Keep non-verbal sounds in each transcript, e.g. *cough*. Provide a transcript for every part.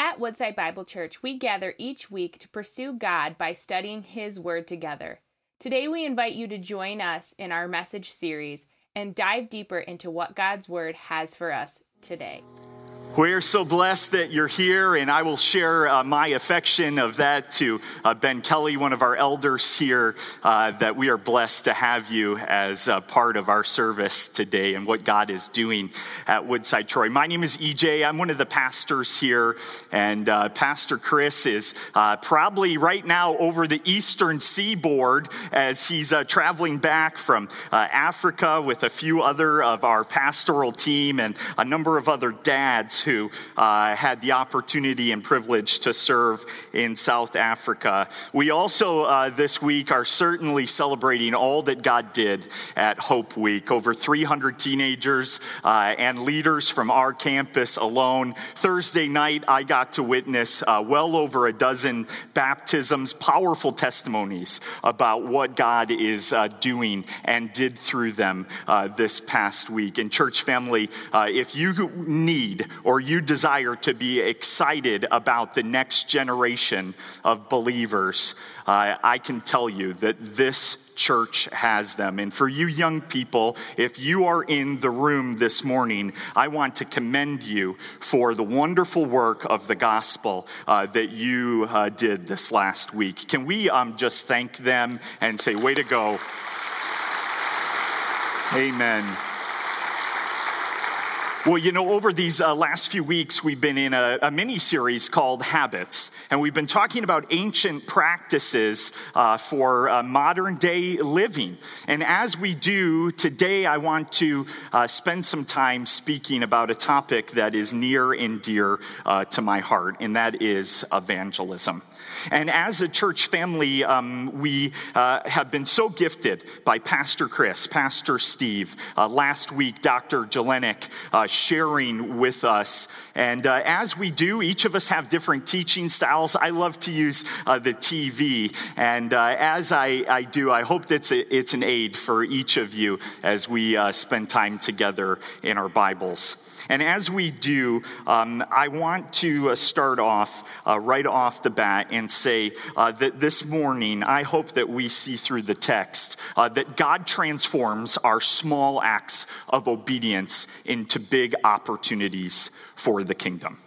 At Woodside Bible Church, we gather each week to pursue God by studying His Word together. Today, we invite you to join us in our message series and dive deeper into what God's Word has for us today. We're so blessed that you're here, and I will share uh, my affection of that to uh, Ben Kelly, one of our elders here, uh, that we are blessed to have you as a part of our service today and what God is doing at Woodside Troy. My name is EJ. I'm one of the pastors here, and uh, Pastor Chris is uh, probably right now over the eastern seaboard as he's uh, traveling back from Africa with a few other of our pastoral team and a number of other dads who uh, had the opportunity and privilege to serve in South Africa. We also, uh, this week, are certainly celebrating all that God did at Hope Week. Over 300 teenagers uh, and leaders from our campus alone. Thursday night, I got to witness uh, well over a dozen baptisms, powerful testimonies about what God is uh, doing and did through them uh, this past week. And, church family, if you need or you desire to be excited about the next generation of believers, uh, I can tell you that this church has them. And for you young people, if you are in the room this morning, I want to commend you for the wonderful work of the gospel uh, that you uh, did this last week. Can we um, just thank them and say, way to go? Amen. Well, you know, over these uh, last few weeks, we've been in a, a mini series called Habits, and we've been talking about ancient practices uh, for uh, modern day living. And as we do today, I want to uh, spend some time speaking about a topic that is near and dear uh, to my heart, and that is evangelism. And as a church family, um, we uh, have been so gifted by Pastor Chris, Pastor Steve, uh, last week, Dr. Jelenic uh, sharing with us. And uh, as we do, each of us have different teaching styles. I love to use uh, the TV. And uh, as I, I, do, I hope that it's, an aid for each of you as we spend time together in our Bibles. And as we do, um, I want to start off right off the bat and say uh, that this morning, I hope that we see through the text uh, that God transforms our small acts of obedience into big opportunities for the kingdom.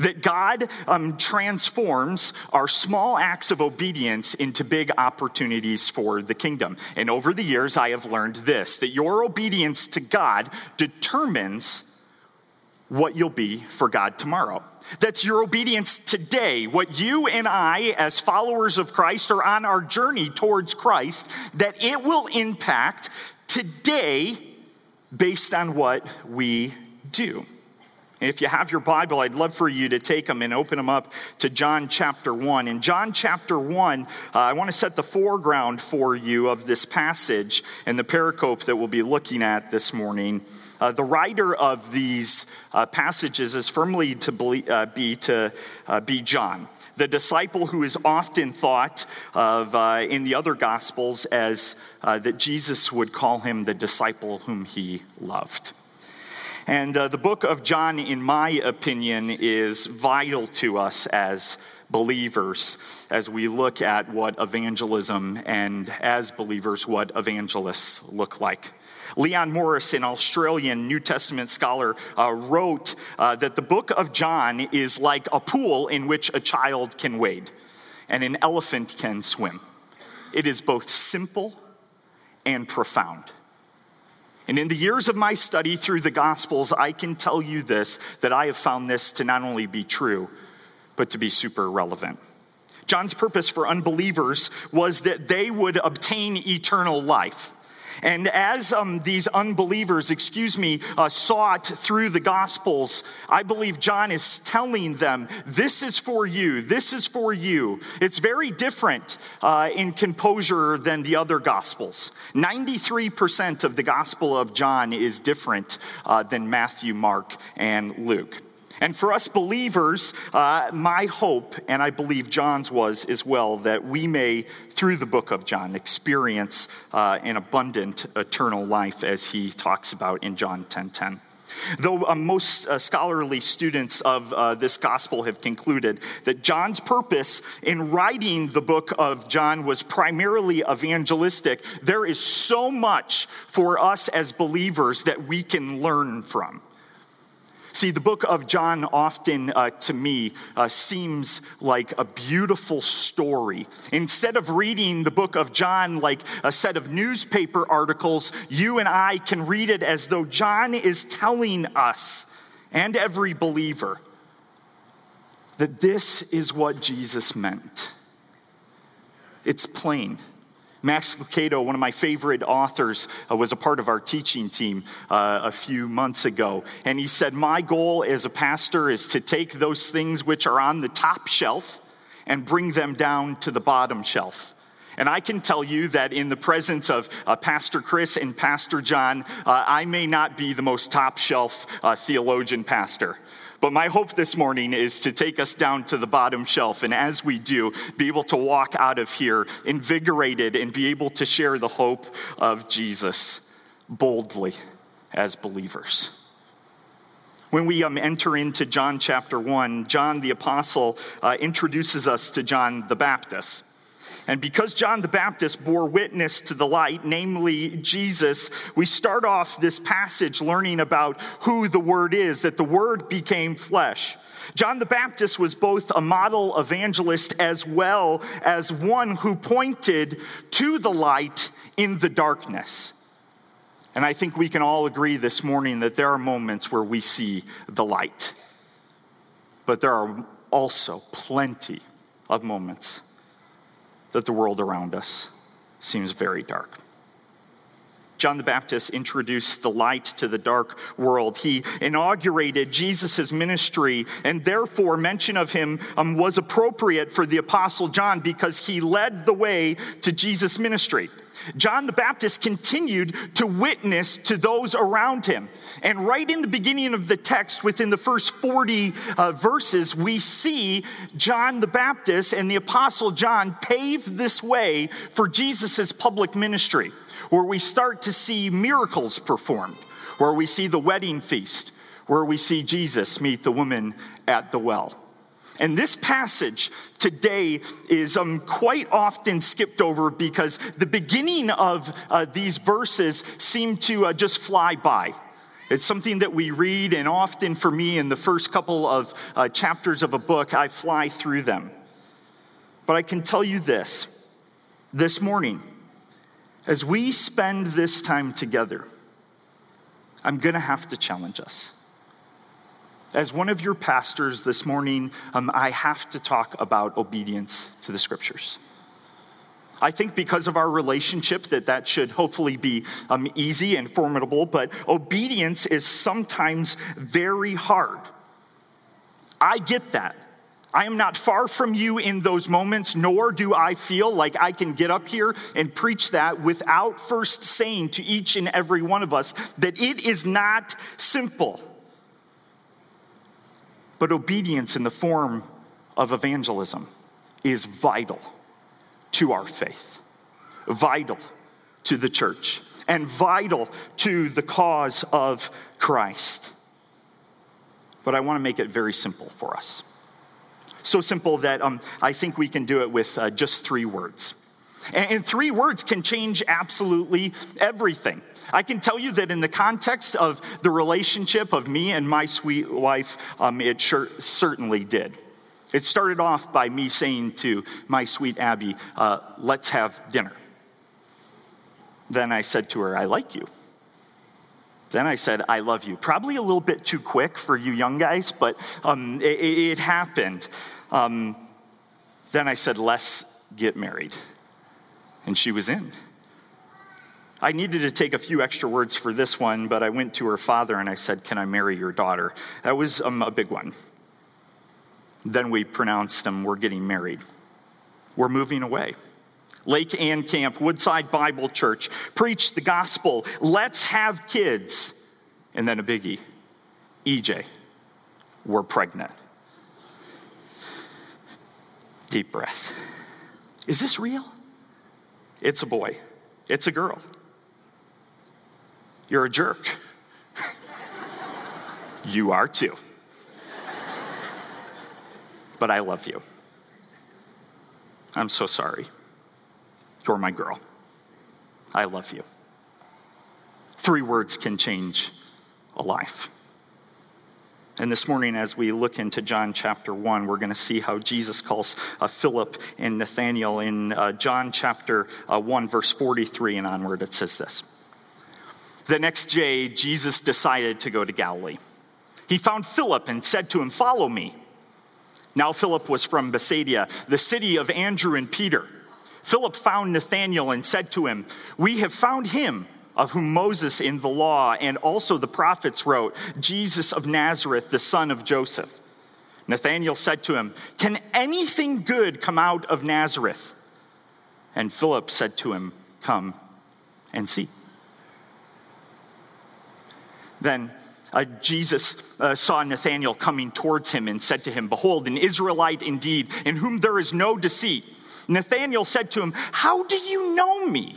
That God um, transforms our small acts of obedience into big opportunities for the kingdom. And over the years, I have learned this that your obedience to God determines what you'll be for God tomorrow. That's your obedience today, what you and I, as followers of Christ, are on our journey towards Christ, that it will impact today based on what we do. And if you have your Bible, I'd love for you to take them and open them up to John chapter 1. In John chapter 1, uh, I want to set the foreground for you of this passage and the pericope that we'll be looking at this morning. Uh, the writer of these uh, passages is firmly to believe, uh, be to uh, be John, the disciple who is often thought of uh, in the other gospels as that Jesus would call him the disciple whom he loved. And the book of John, in my opinion, is vital to us as believers as we look at what evangelism and as believers what evangelists look like. Leon Morris, an Australian New Testament scholar, uh, wrote uh, that the book of John is like a pool in which a child can wade and an elephant can swim. It is both simple and profound. And in the years of my study through the Gospels, I can tell you this that I have found this to not only be true, but to be super relevant. John's purpose for unbelievers was that they would obtain eternal life. And as um, these unbelievers, excuse me, uh, sought through the Gospels, I believe John is telling them, This is for you, this is for you. It's very different uh, in composure than the other Gospels. 93% of the Gospel of John is different uh, than Matthew, Mark, and Luke. And for us believers, uh, my hope, and I believe John's was as well, that we may, through the book of John, experience uh, an abundant eternal life as he talks about in John 10 10. Though uh, most uh, scholarly students of uh, this gospel have concluded that John's purpose in writing the book of John was primarily evangelistic, there is so much for us as believers that we can learn from. See, the book of John often uh, to me uh, seems like a beautiful story. Instead of reading the book of John like a set of newspaper articles, you and I can read it as though John is telling us and every believer that this is what Jesus meant. It's plain. Max Lucado, one of my favorite authors, uh, was a part of our teaching team uh, a few months ago. And he said, My goal as a pastor is to take those things which are on the top shelf and bring them down to the bottom shelf. And I can tell you that in the presence of uh, Pastor Chris and Pastor John, uh, I may not be the most top shelf uh, theologian pastor. But my hope this morning is to take us down to the bottom shelf, and as we do, be able to walk out of here invigorated and be able to share the hope of Jesus boldly as believers. When we um, enter into John chapter 1, John the Apostle uh, introduces us to John the Baptist. And because John the Baptist bore witness to the light, namely Jesus, we start off this passage learning about who the Word is, that the Word became flesh. John the Baptist was both a model evangelist as well as one who pointed to the light in the darkness. And I think we can all agree this morning that there are moments where we see the light. But there are also plenty of moments that the world around us seems very dark. John the Baptist introduced the light to the dark world. He inaugurated Jesus' ministry, and therefore, mention of him um, was appropriate for the Apostle John because he led the way to Jesus' ministry. John the Baptist continued to witness to those around him. And right in the beginning of the text, within the first 40 uh, verses, we see John the Baptist and the Apostle John pave this way for Jesus' public ministry, where we start to see miracles performed, where we see the wedding feast, where we see Jesus meet the woman at the well. And this passage today is um, quite often skipped over because the beginning of uh, these verses seem to uh, just fly by. It's something that we read, and often for me, in the first couple of uh, chapters of a book, I fly through them. But I can tell you this this morning, as we spend this time together, I'm going to have to challenge us. As one of your pastors this morning, um, I have to talk about obedience to the scriptures. I think because of our relationship that that should hopefully be um, easy and formidable, but obedience is sometimes very hard. I get that. I am not far from you in those moments, nor do I feel like I can get up here and preach that without first saying to each and every one of us that it is not simple. But obedience in the form of evangelism is vital to our faith, vital to the church, and vital to the cause of Christ. But I want to make it very simple for us. So simple that um, I think we can do it with uh, just three words. And, and three words can change absolutely everything. I can tell you that in the context of the relationship of me and my sweet wife, um, it sure, certainly did. It started off by me saying to my sweet Abby, uh, let's have dinner. Then I said to her, I like you. Then I said, I love you. Probably a little bit too quick for you young guys, but um, it, it, happened. Um, then I said, let's get married. And she was in. I needed to take a few extra words for this one, but I went to her father and I said, Can I marry your daughter? That was um, a big one. Then we pronounced them, We're getting married. We're moving away. Lake Ann Camp, Woodside Bible Church, preach the gospel. Let's have kids. And then a biggie EJ, we're pregnant. Deep breath. Is this real? It's a boy, it's a girl. You're a jerk. *laughs* You are too. but I love you. I'm so sorry. You're my girl. I love you. Three words can change a life. And this morning, as we look into John chapter 1, we're going to see how Jesus calls uh, Philip and Nathanael in uh, John chapter uh, 1, verse 43 and onward. It says this The next day, Jesus decided to go to Galilee. He found Philip and said to him, Follow me. Now, Philip was from Bethsaida, the city of Andrew and Peter. Philip found Nathanael and said to him, We have found him of whom Moses in the law and also the prophets wrote, Jesus of Nazareth, the son of Joseph. Nathanael said to him, Can anything good come out of Nazareth? And Philip said to him, Come and see. Then uh, Jesus uh, saw Nathanael coming towards him and said to him, Behold, an Israelite indeed, in whom there is no deceit. Nathanael said to him, How do you know me?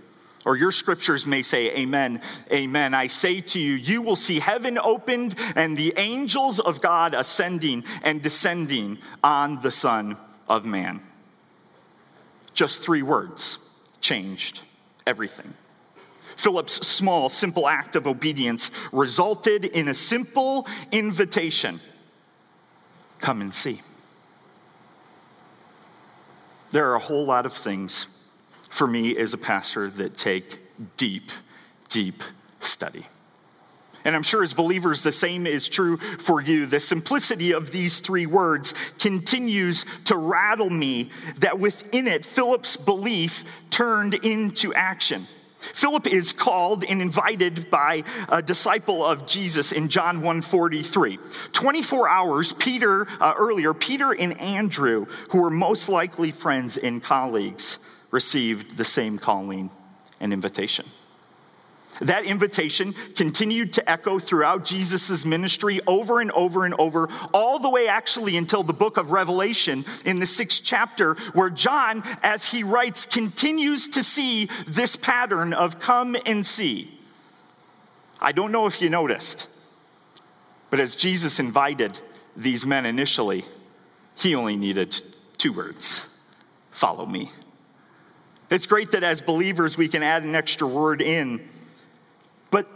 or your scriptures may say, Amen, Amen. I say to you, you will see heaven opened and the angels of God ascending and descending on the Son of Man. Just three words changed everything. Philip's small, simple act of obedience resulted in a simple invitation come and see. There are a whole lot of things for me as a pastor that take deep, deep study. And I'm sure as believers, the same is true for you. The simplicity of these three words continues to rattle me that within it, Philip's belief turned into action. Philip is called and invited by a disciple of Jesus in John 1:43. 24 hours Peter uh, earlier Peter and Andrew who were most likely friends and colleagues received the same calling and invitation. That invitation continued to echo throughout Jesus' ministry over and over and over, all the way actually until the book of Revelation in the sixth chapter, where John, as he writes, continues to see this pattern of come and see. I don't know if you noticed, but as Jesus invited these men initially, he only needed two words follow me. It's great that as believers we can add an extra word in. But,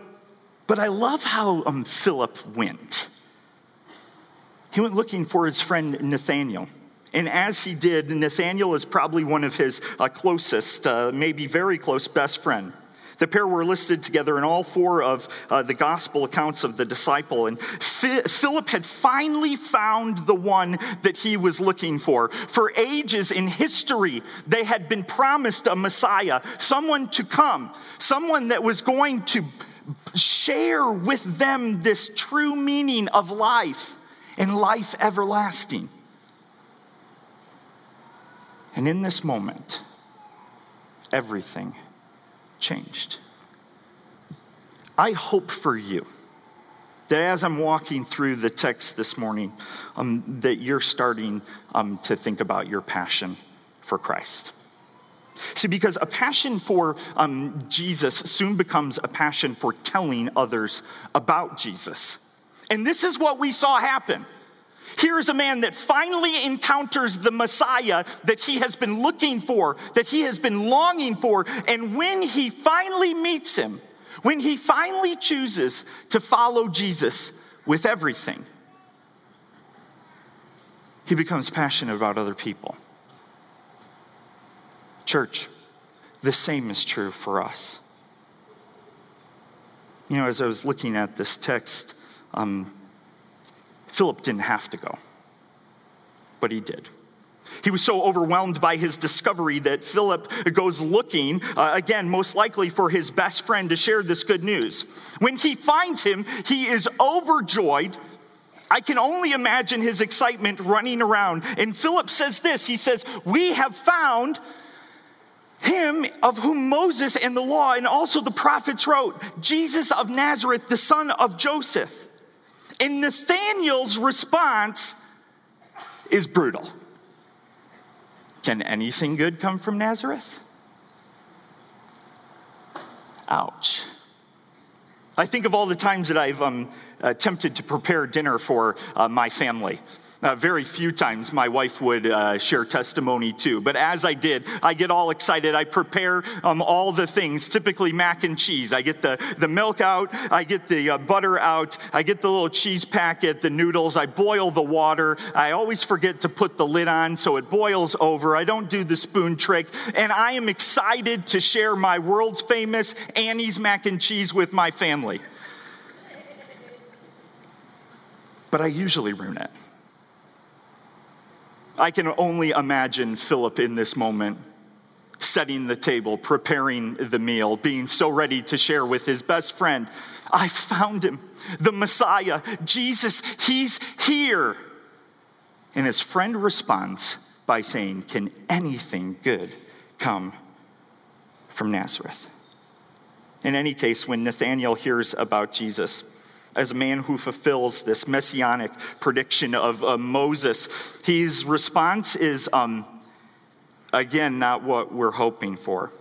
but I love how um, Philip went. He went looking for his friend Nathanael. And as he did, Nathanael is probably one of his uh, closest, uh, maybe very close best friend. The pair were listed together in all four of uh, the gospel accounts of the disciple. And Philip had finally found the one that he was looking for. For ages in history, they had been promised a Messiah, someone to come, someone that was going to share with them this true meaning of life and life everlasting. And in this moment, everything changed. I hope for you that as I'm walking through the text this morning, um, that you're starting um, to think about your passion for Christ. See, because a passion for um, Jesus soon becomes a passion for telling others about Jesus. And this is what we saw happen. Here is a man that finally encounters the Messiah that he has been looking for, that he has been longing for. And when he finally meets him, when he finally chooses to follow Jesus with everything, he becomes passionate about other people. Church, the same is true for us. You know, as I was looking at this text, um, Philip didn't have to go, but he did. He was so overwhelmed by his discovery that Philip goes looking, uh, again, most likely for his best friend to share this good news. When he finds him, he is overjoyed. I can only imagine his excitement running around. And Philip says this He says, We have found him of whom Moses and the law and also the prophets wrote, Jesus of Nazareth, the son of Joseph. And Nathanael's response is brutal. Can anything good come from Nazareth? Ouch. I think of all the times that I've um, attempted to prepare dinner for uh, my family. Uh, very few times my wife would uh, share testimony too. But as I did, I get all excited. I prepare um, all the things, typically mac and cheese. I get the, the milk out, I get the uh, butter out, I get the little cheese packet, the noodles, I boil the water. I always forget to put the lid on so it boils over. I don't do the spoon trick. And I am excited to share my world's famous Annie's mac and cheese with my family. But I usually ruin it. I can only imagine Philip in this moment setting the table, preparing the meal, being so ready to share with his best friend. I found him, the Messiah, Jesus, he's here. And his friend responds by saying, Can anything good come from Nazareth? In any case, when Nathanael hears about Jesus, as a man who fulfills this messianic prediction of uh, Moses. His response is, um, again, not what we're hoping for.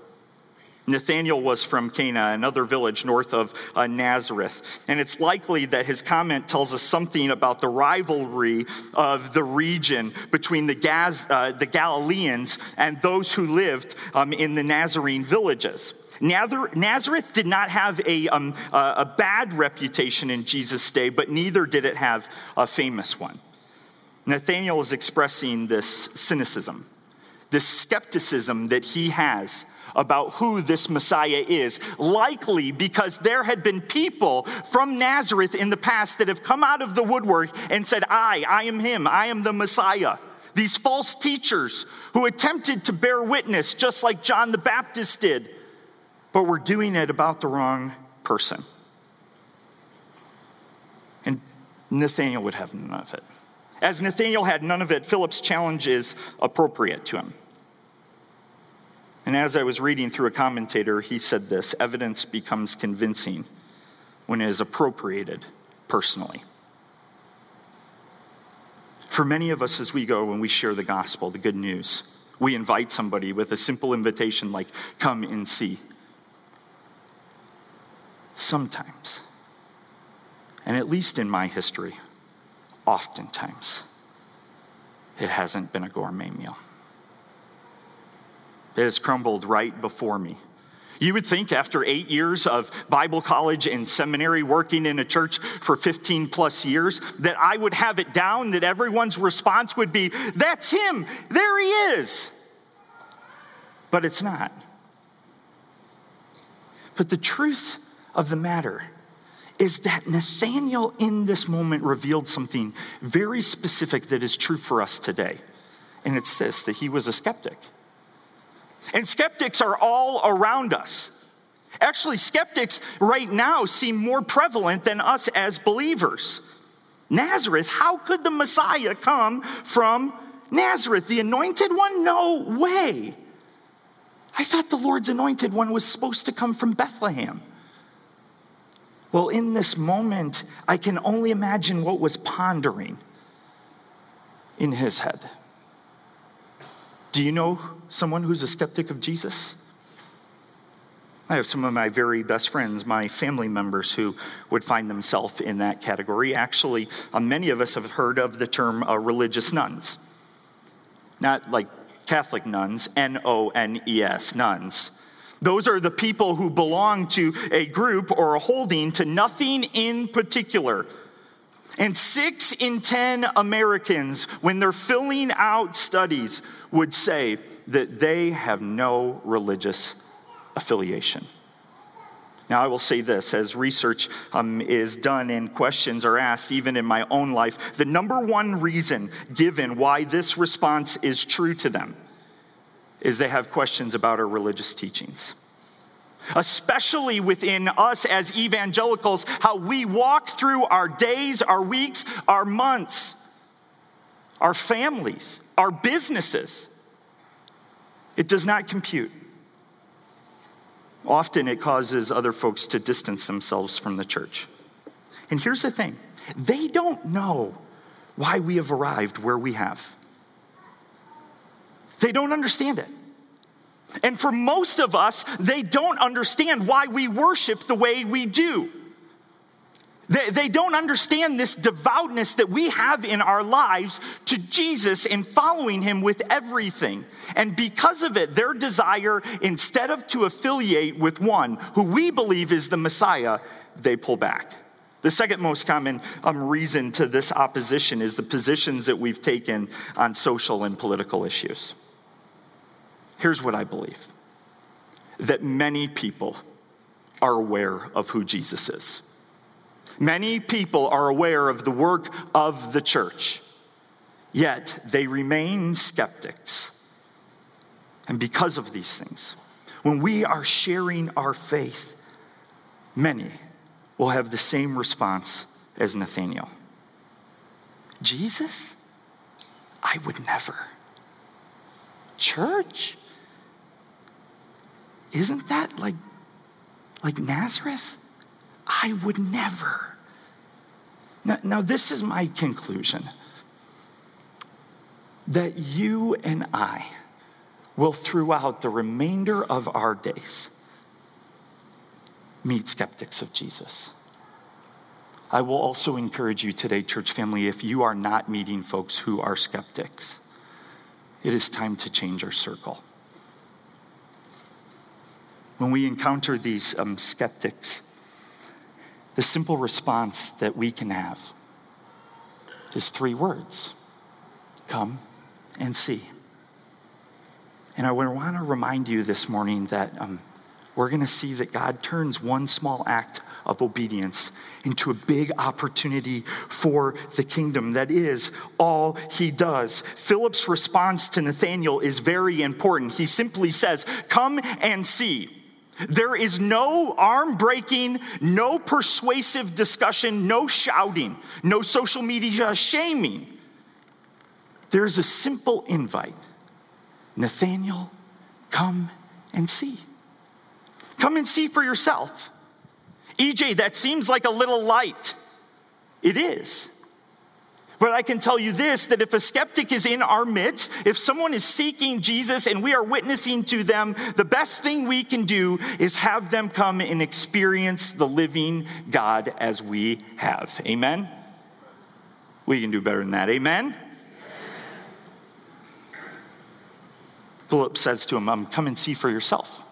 Nathanael was from Cana, another village north of uh, Nazareth. And it's likely that his comment tells us something about the rivalry of the region between the, Gaz, uh, the Galileans and those who lived um, in the Nazarene villages. Nazareth did not have a, um, a bad reputation in Jesus' day, but neither did it have a famous one. Nathanael is expressing this cynicism, this skepticism that he has about who this Messiah is, likely because there had been people from Nazareth in the past that have come out of the woodwork and said, I, I am him, I am the Messiah. These false teachers who attempted to bear witness, just like John the Baptist did but we're doing it about the wrong person. And Nathanael would have none of it. As Nathanael had none of it, Philip's challenge is appropriate to him. And as I was reading through a commentator, he said this evidence becomes convincing when it is appropriated personally. For many of us, as we go when we share the gospel, the good news, we invite somebody with a simple invitation like, come and see. Sometimes, and at least in my history, oftentimes, it hasn't been a gourmet meal. It has crumbled right before me. You would think after eight years of Bible college and seminary, working in a church for 15 plus years, that I would have it down, that everyone's response would be, That's him, there he is. But it's not. But the truth of the matter is that Nathanael in this moment revealed something very specific that is true for us today. And it's this that he was a skeptic. And skeptics are all around us. Actually, skeptics right now seem more prevalent than us as believers. Nazareth, how could the Messiah come from Nazareth, the anointed one? No way. I thought the Lord's anointed one was supposed to come from Bethlehem. Well, in this moment, I can only imagine what was pondering in his head. Do you know someone who's a skeptic of Jesus? I have some of my very best friends, my family members, who would find themselves in that category. Actually, uh, many of us have heard of the term uh, religious nones. Not like Catholic nuns, N O N E S, nones. Those are the people who belong to a group or a holding to nothing in particular. And six in 10 Americans, when they're filling out studies, would say that they have no religious affiliation. Now, I will say this as research um, is done and questions are asked, even in my own life, the number one reason given why this response is true to them is they have questions about our religious teachings. Especially within us as evangelicals, how we walk through our days, our weeks, our months, our families, our businesses. It does not compute. Often it causes other folks to distance themselves from the church. And here's the thing they don't know why we have arrived where we have. They don't understand it. And for most of us, they don't understand why we worship the way we do. They, they don't understand this devoutness that we have in our lives to Jesus and following him with everything. And because of it, their desire, instead of to affiliate with one who we believe is the Messiah, they pull back. The second most common um, reason to this opposition is the positions that we've taken on social and political issues. Here's what I believe that many people are aware of who Jesus is. Many people are aware of the work of the church, yet they remain skeptics. And because of these things, when we are sharing our faith, many will have the same response as Nathanael Jesus? I would never. Church? Isn't that like, like Nazareth? I would never. Now, now, this is my conclusion that you and I will, throughout the remainder of our days, meet skeptics of Jesus. I will also encourage you today, church family, if you are not meeting folks who are skeptics, it is time to change our circle. When we encounter these um, skeptics, the simple response that we can have is three words come and see. And I want to remind you this morning that um, we're going to see that God turns one small act of obedience into a big opportunity for the kingdom. That is all he does. Philip's response to Nathanael is very important. He simply says, Come and see. There is no arm breaking, no persuasive discussion, no shouting, no social media shaming. There's a simple invite Nathanael, come and see. Come and see for yourself. EJ, that seems like a little light. It is. But I can tell you this that if a skeptic is in our midst, if someone is seeking Jesus and we are witnessing to them, the best thing we can do is have them come and experience the living God as we have. Amen? We can do better than that. Amen? Philip says to him, um, Come and see for yourself.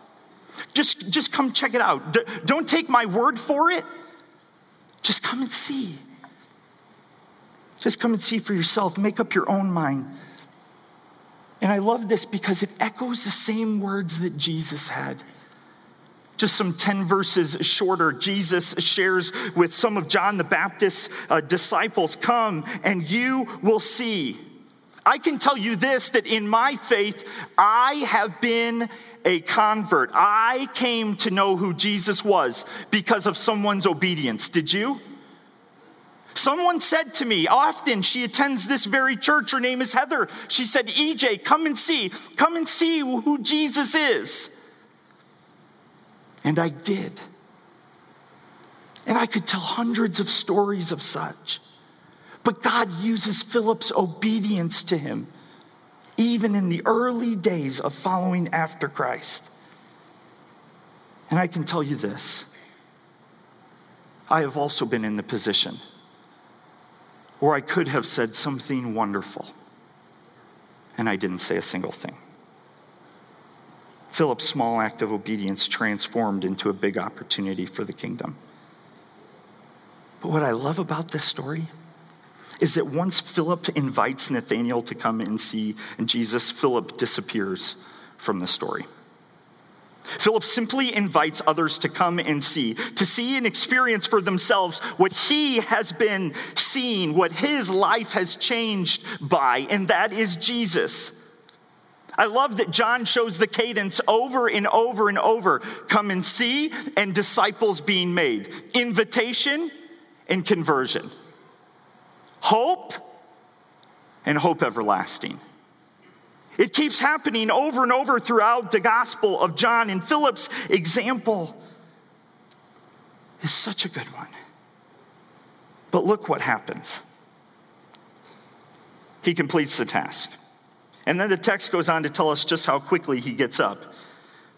Just, just come check it out. D- don't take my word for it. Just come and see. Just come and see for yourself. Make up your own mind. And I love this because it echoes the same words that Jesus had. Just some 10 verses shorter, Jesus shares with some of John the Baptist's uh, disciples Come and you will see. I can tell you this that in my faith, I have been a convert. I came to know who Jesus was because of someone's obedience. Did you? Someone said to me, often she attends this very church, her name is Heather. She said, EJ, come and see, come and see who Jesus is. And I did. And I could tell hundreds of stories of such. But God uses Philip's obedience to him, even in the early days of following after Christ. And I can tell you this I have also been in the position or I could have said something wonderful, and I didn't say a single thing. Philip's small act of obedience transformed into a big opportunity for the kingdom. But what I love about this story is that once Philip invites Nathanael to come and see Jesus, Philip disappears from the story. Philip simply invites others to come and see, to see and experience for themselves what he has been seeing, what his life has changed by, and that is Jesus. I love that John shows the cadence over and over and over come and see, and disciples being made, invitation and conversion, hope and hope everlasting. It keeps happening over and over throughout the Gospel of John, and Philip's example is such a good one. But look what happens. He completes the task. And then the text goes on to tell us just how quickly he gets up,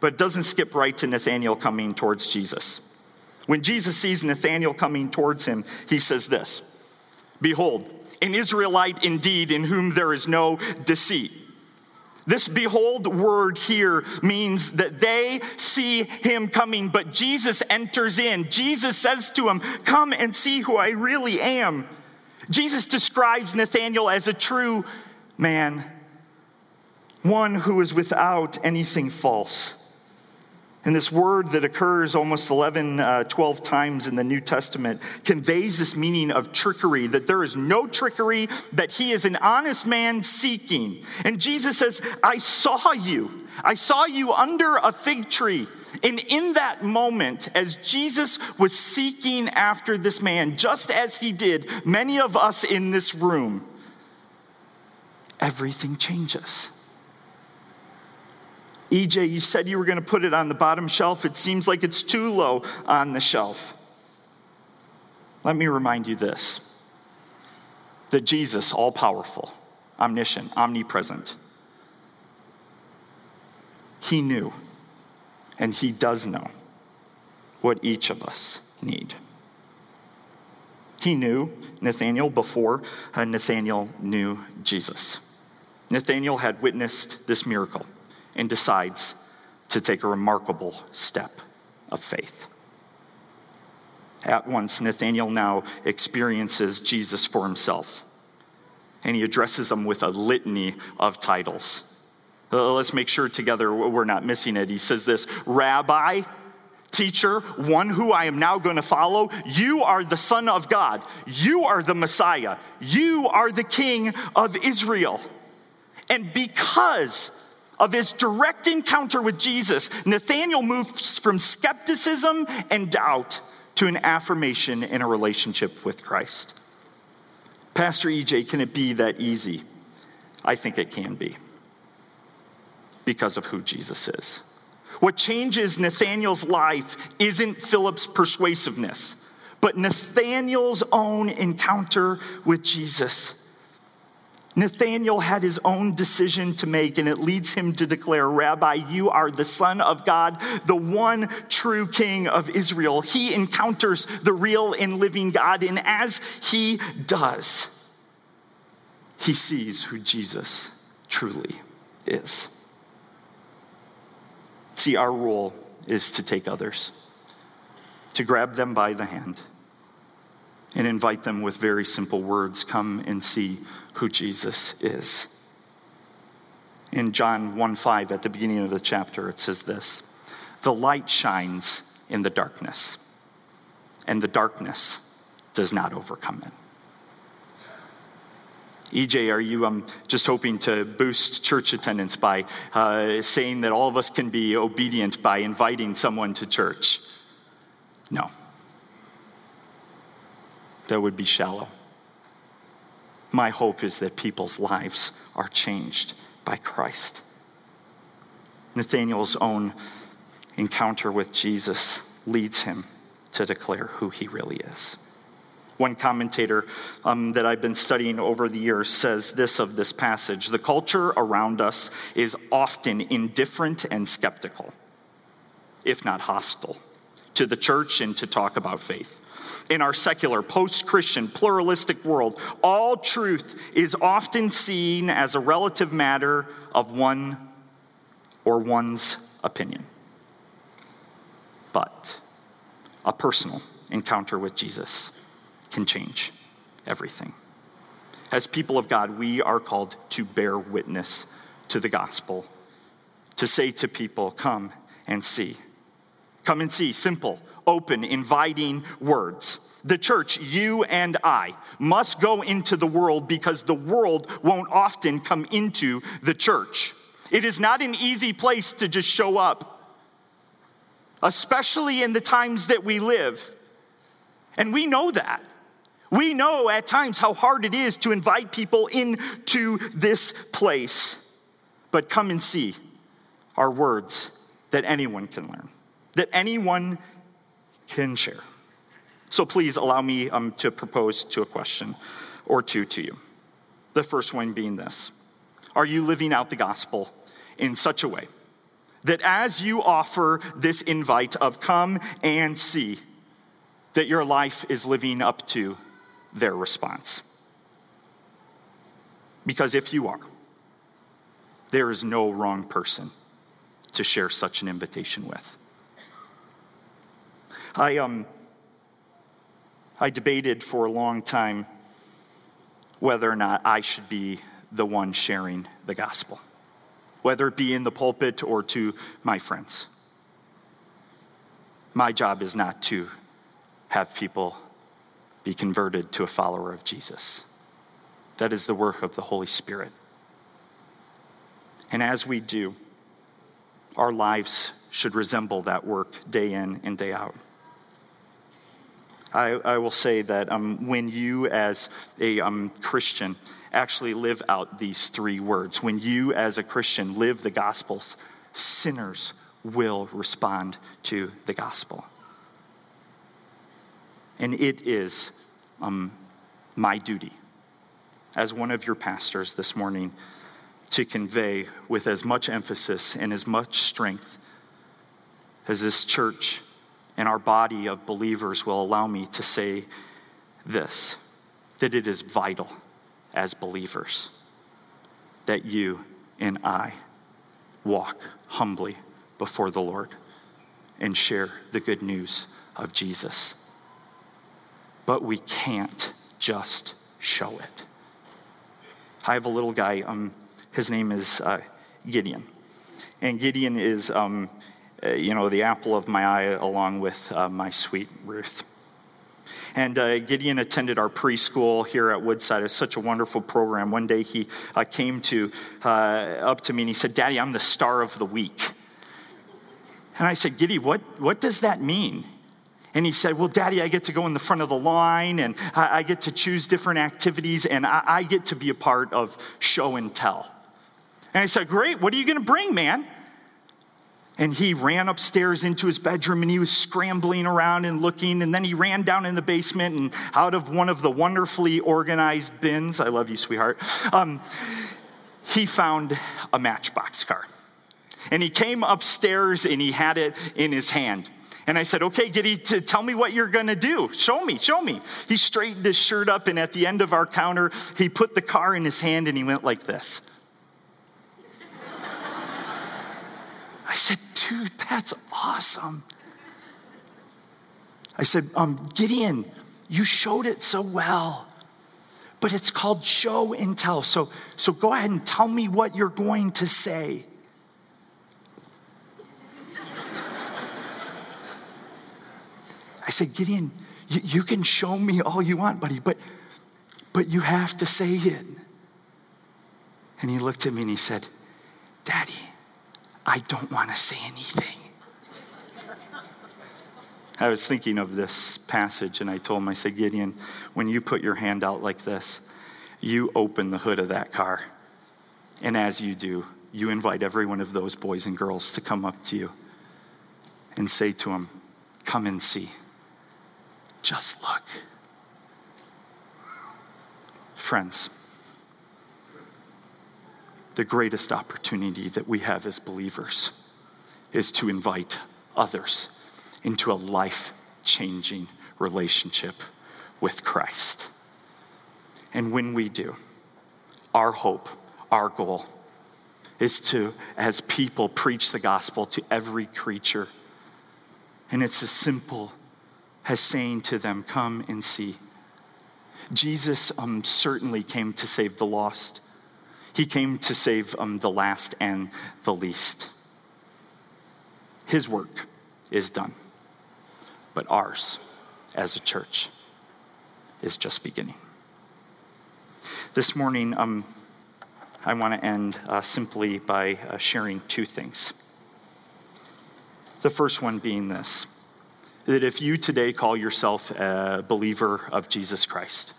but doesn't skip right to Nathanael coming towards Jesus. When Jesus sees Nathanael coming towards him, he says this Behold, an Israelite indeed, in whom there is no deceit. This behold word here means that they see him coming, but Jesus enters in. Jesus says to him, Come and see who I really am. Jesus describes Nathanael as a true man, one who is without anything false. And this word that occurs almost 11, uh, 12 times in the New Testament conveys this meaning of trickery, that there is no trickery, that he is an honest man seeking. And Jesus says, I saw you. I saw you under a fig tree. And in that moment, as Jesus was seeking after this man, just as he did many of us in this room, everything changes. EJ, you said you were going to put it on the bottom shelf. It seems like it's too low on the shelf. Let me remind you this that Jesus, all powerful, omniscient, omnipresent, he knew and he does know what each of us need. He knew Nathanael before uh, Nathanael knew Jesus. Nathanael had witnessed this miracle and decides to take a remarkable step of faith. At once, Nathanael now experiences Jesus for himself, and he addresses him with a litany of titles. Uh, let's make sure together we're not missing it. He says this Rabbi, teacher, one who I am now going to follow, you are the Son of God. You are the Messiah. You are the King of Israel. And because of his direct encounter with Jesus, Nathanael moves from skepticism and doubt to an affirmation in a relationship with Christ. Pastor EJ, can it be that easy? I think it can be because of who Jesus is. What changes Nathanael's life isn't Philip's persuasiveness, but Nathanael's own encounter with Jesus. Nathanael had his own decision to make, and it leads him to declare, Rabbi, you are the Son of God, the one true King of Israel. He encounters the real and living God, and as he does, he sees who Jesus truly is. See, our role is to take others, to grab them by the hand and invite them with very simple words come and see who Jesus is. In John 1 5, at the beginning of the chapter, it says this The light shines in the darkness, and the darkness does not overcome it. EJ, are you um, just hoping to boost church attendance by uh, saying that all of us can be obedient by inviting someone to church? No that would be shallow. My hope is that people's lives are changed by Christ. Nathanael's own encounter with Jesus leads him to declare who he really is. One commentator um, that I've been studying over the years says this of this passage The culture around us is often indifferent and skeptical, if not hostile, to the church and to talk about faith in our secular, post Christian, pluralistic world, all truth is often seen as a relative matter of one or one's opinion. But a personal encounter with Jesus can change everything. As people of God, we are called to bear witness to the gospel, to say to people, Come and see. Come and see. Simple, open, inviting words. The church, you and I, must go into the world because the world won't often come into the church. It is not an easy place to just show up, especially in the times that we live. And we know that. We know at times how hard it is to invite people into this place. but come and see our words that anyone can learn, that anyone can share. So please allow me um, to propose to a question or two to you. The first one being this Are you living out the gospel in such a way that as you offer this invite of come and see, that your life is living up to their response? Because if you are, there is no wrong person to share such an invitation with. I, um, I debated for a long time whether or not I should be the one sharing the gospel, whether it be in the pulpit or to my friends. My job is not to have people be converted to a follower of Jesus. That is the work of the Holy Spirit. And as we do, our lives should resemble that work day in and day out. I, I will say that um, when you, as a um, Christian, actually live out these three words, when you, as a Christian, live the Gospels, sinners will respond to the gospel. And it is um, my duty as one of your pastors this morning to convey with as much emphasis and as much strength as this church and our body of believers will allow me to say this that it is vital as believers that you and I walk humbly before the Lord and share the good news of Jesus. But we can't just show it. I have a little guy, um, his name is uh, Gideon. And Gideon is um, uh, you know, the apple of my eye along with uh, my sweet Ruth. And uh, Gideon attended our preschool here at Woodside. It's such a wonderful program. One day he uh, came to uh, up to me and he said, "Daddy, I'm the star of the week." And I said, "Giddy, what what does that mean?" And he said, Well, Daddy, I get to go in the front of the line and I, I get to choose different activities and I, I, get to be a part of show and tell. And I said, Great, what are you going to bring, man? And he ran upstairs into his bedroom and he was scrambling around and looking. And then he ran down in the basement and out of one of the wonderfully organized bins, I love you, sweetheart, um, he found a matchbox car. And he came upstairs and he had it in his hand. And I said, okay, Giddy, to tell me what you're gonna do. Show me, show me. He straightened his shirt up, and at the end of our counter, he put the car in his hand and he went like this. I said, dude, that's awesome. I said, um, Gideon, you showed it so well, but it's called show and tell. So, so go ahead and tell me what you're going to say. I said, Gideon, you, you can show me all you want, buddy, but, but you have to say it. And he looked at me and he said, Daddy, I don't want to say anything. I was thinking of this passage and I told him, I said, Gideon, when you put your hand out like this, you open the hood of that car. And as you do, you invite every one of those boys and girls to come up to you and say to them, Come and see. Just look. Friends, the greatest opportunity that we have as believers is to invite others into a life changing relationship with Christ. And when we do, our hope, our goal, is to, as people, preach the gospel to every creature. And it's as simple as saying to them, Come and see. Jesus um, certainly came to save the lost. He came to save um, the last and the least. His work is done, but ours as a church is just beginning. This morning, um, I want to end uh, simply by uh, sharing two things. The first one being this that if you today call yourself a believer of Jesus Christ,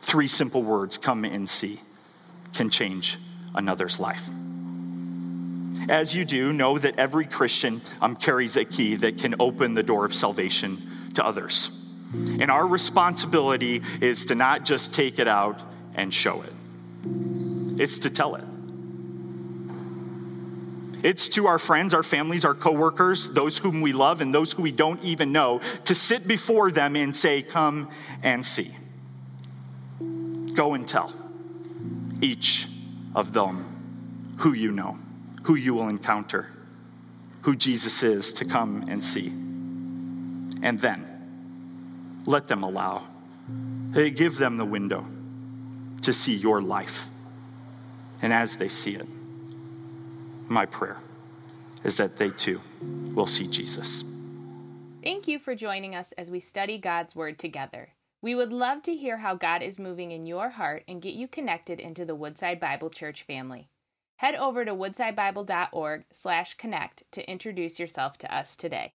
three simple words come and see can change another's life. As you do, know that every Christian um, carries a key that can open the door of salvation to others. And our responsibility is to not just take it out and show it, it's to tell it. It's to our friends, our families, our coworkers, those whom we love and those who we don't even know, to sit before them and say, Come and see. Go and tell each of them who you know, who you will encounter, who Jesus is to come and see. And then let them allow, give them the window to see your life. And as they see it, my prayer is that they too will see Jesus. Thank you for joining us as we study God's Word together. We would love to hear how God is moving in your heart and get you connected into the Woodside Bible Church family. Head over to woodsidebible.org/connect to introduce yourself to us today.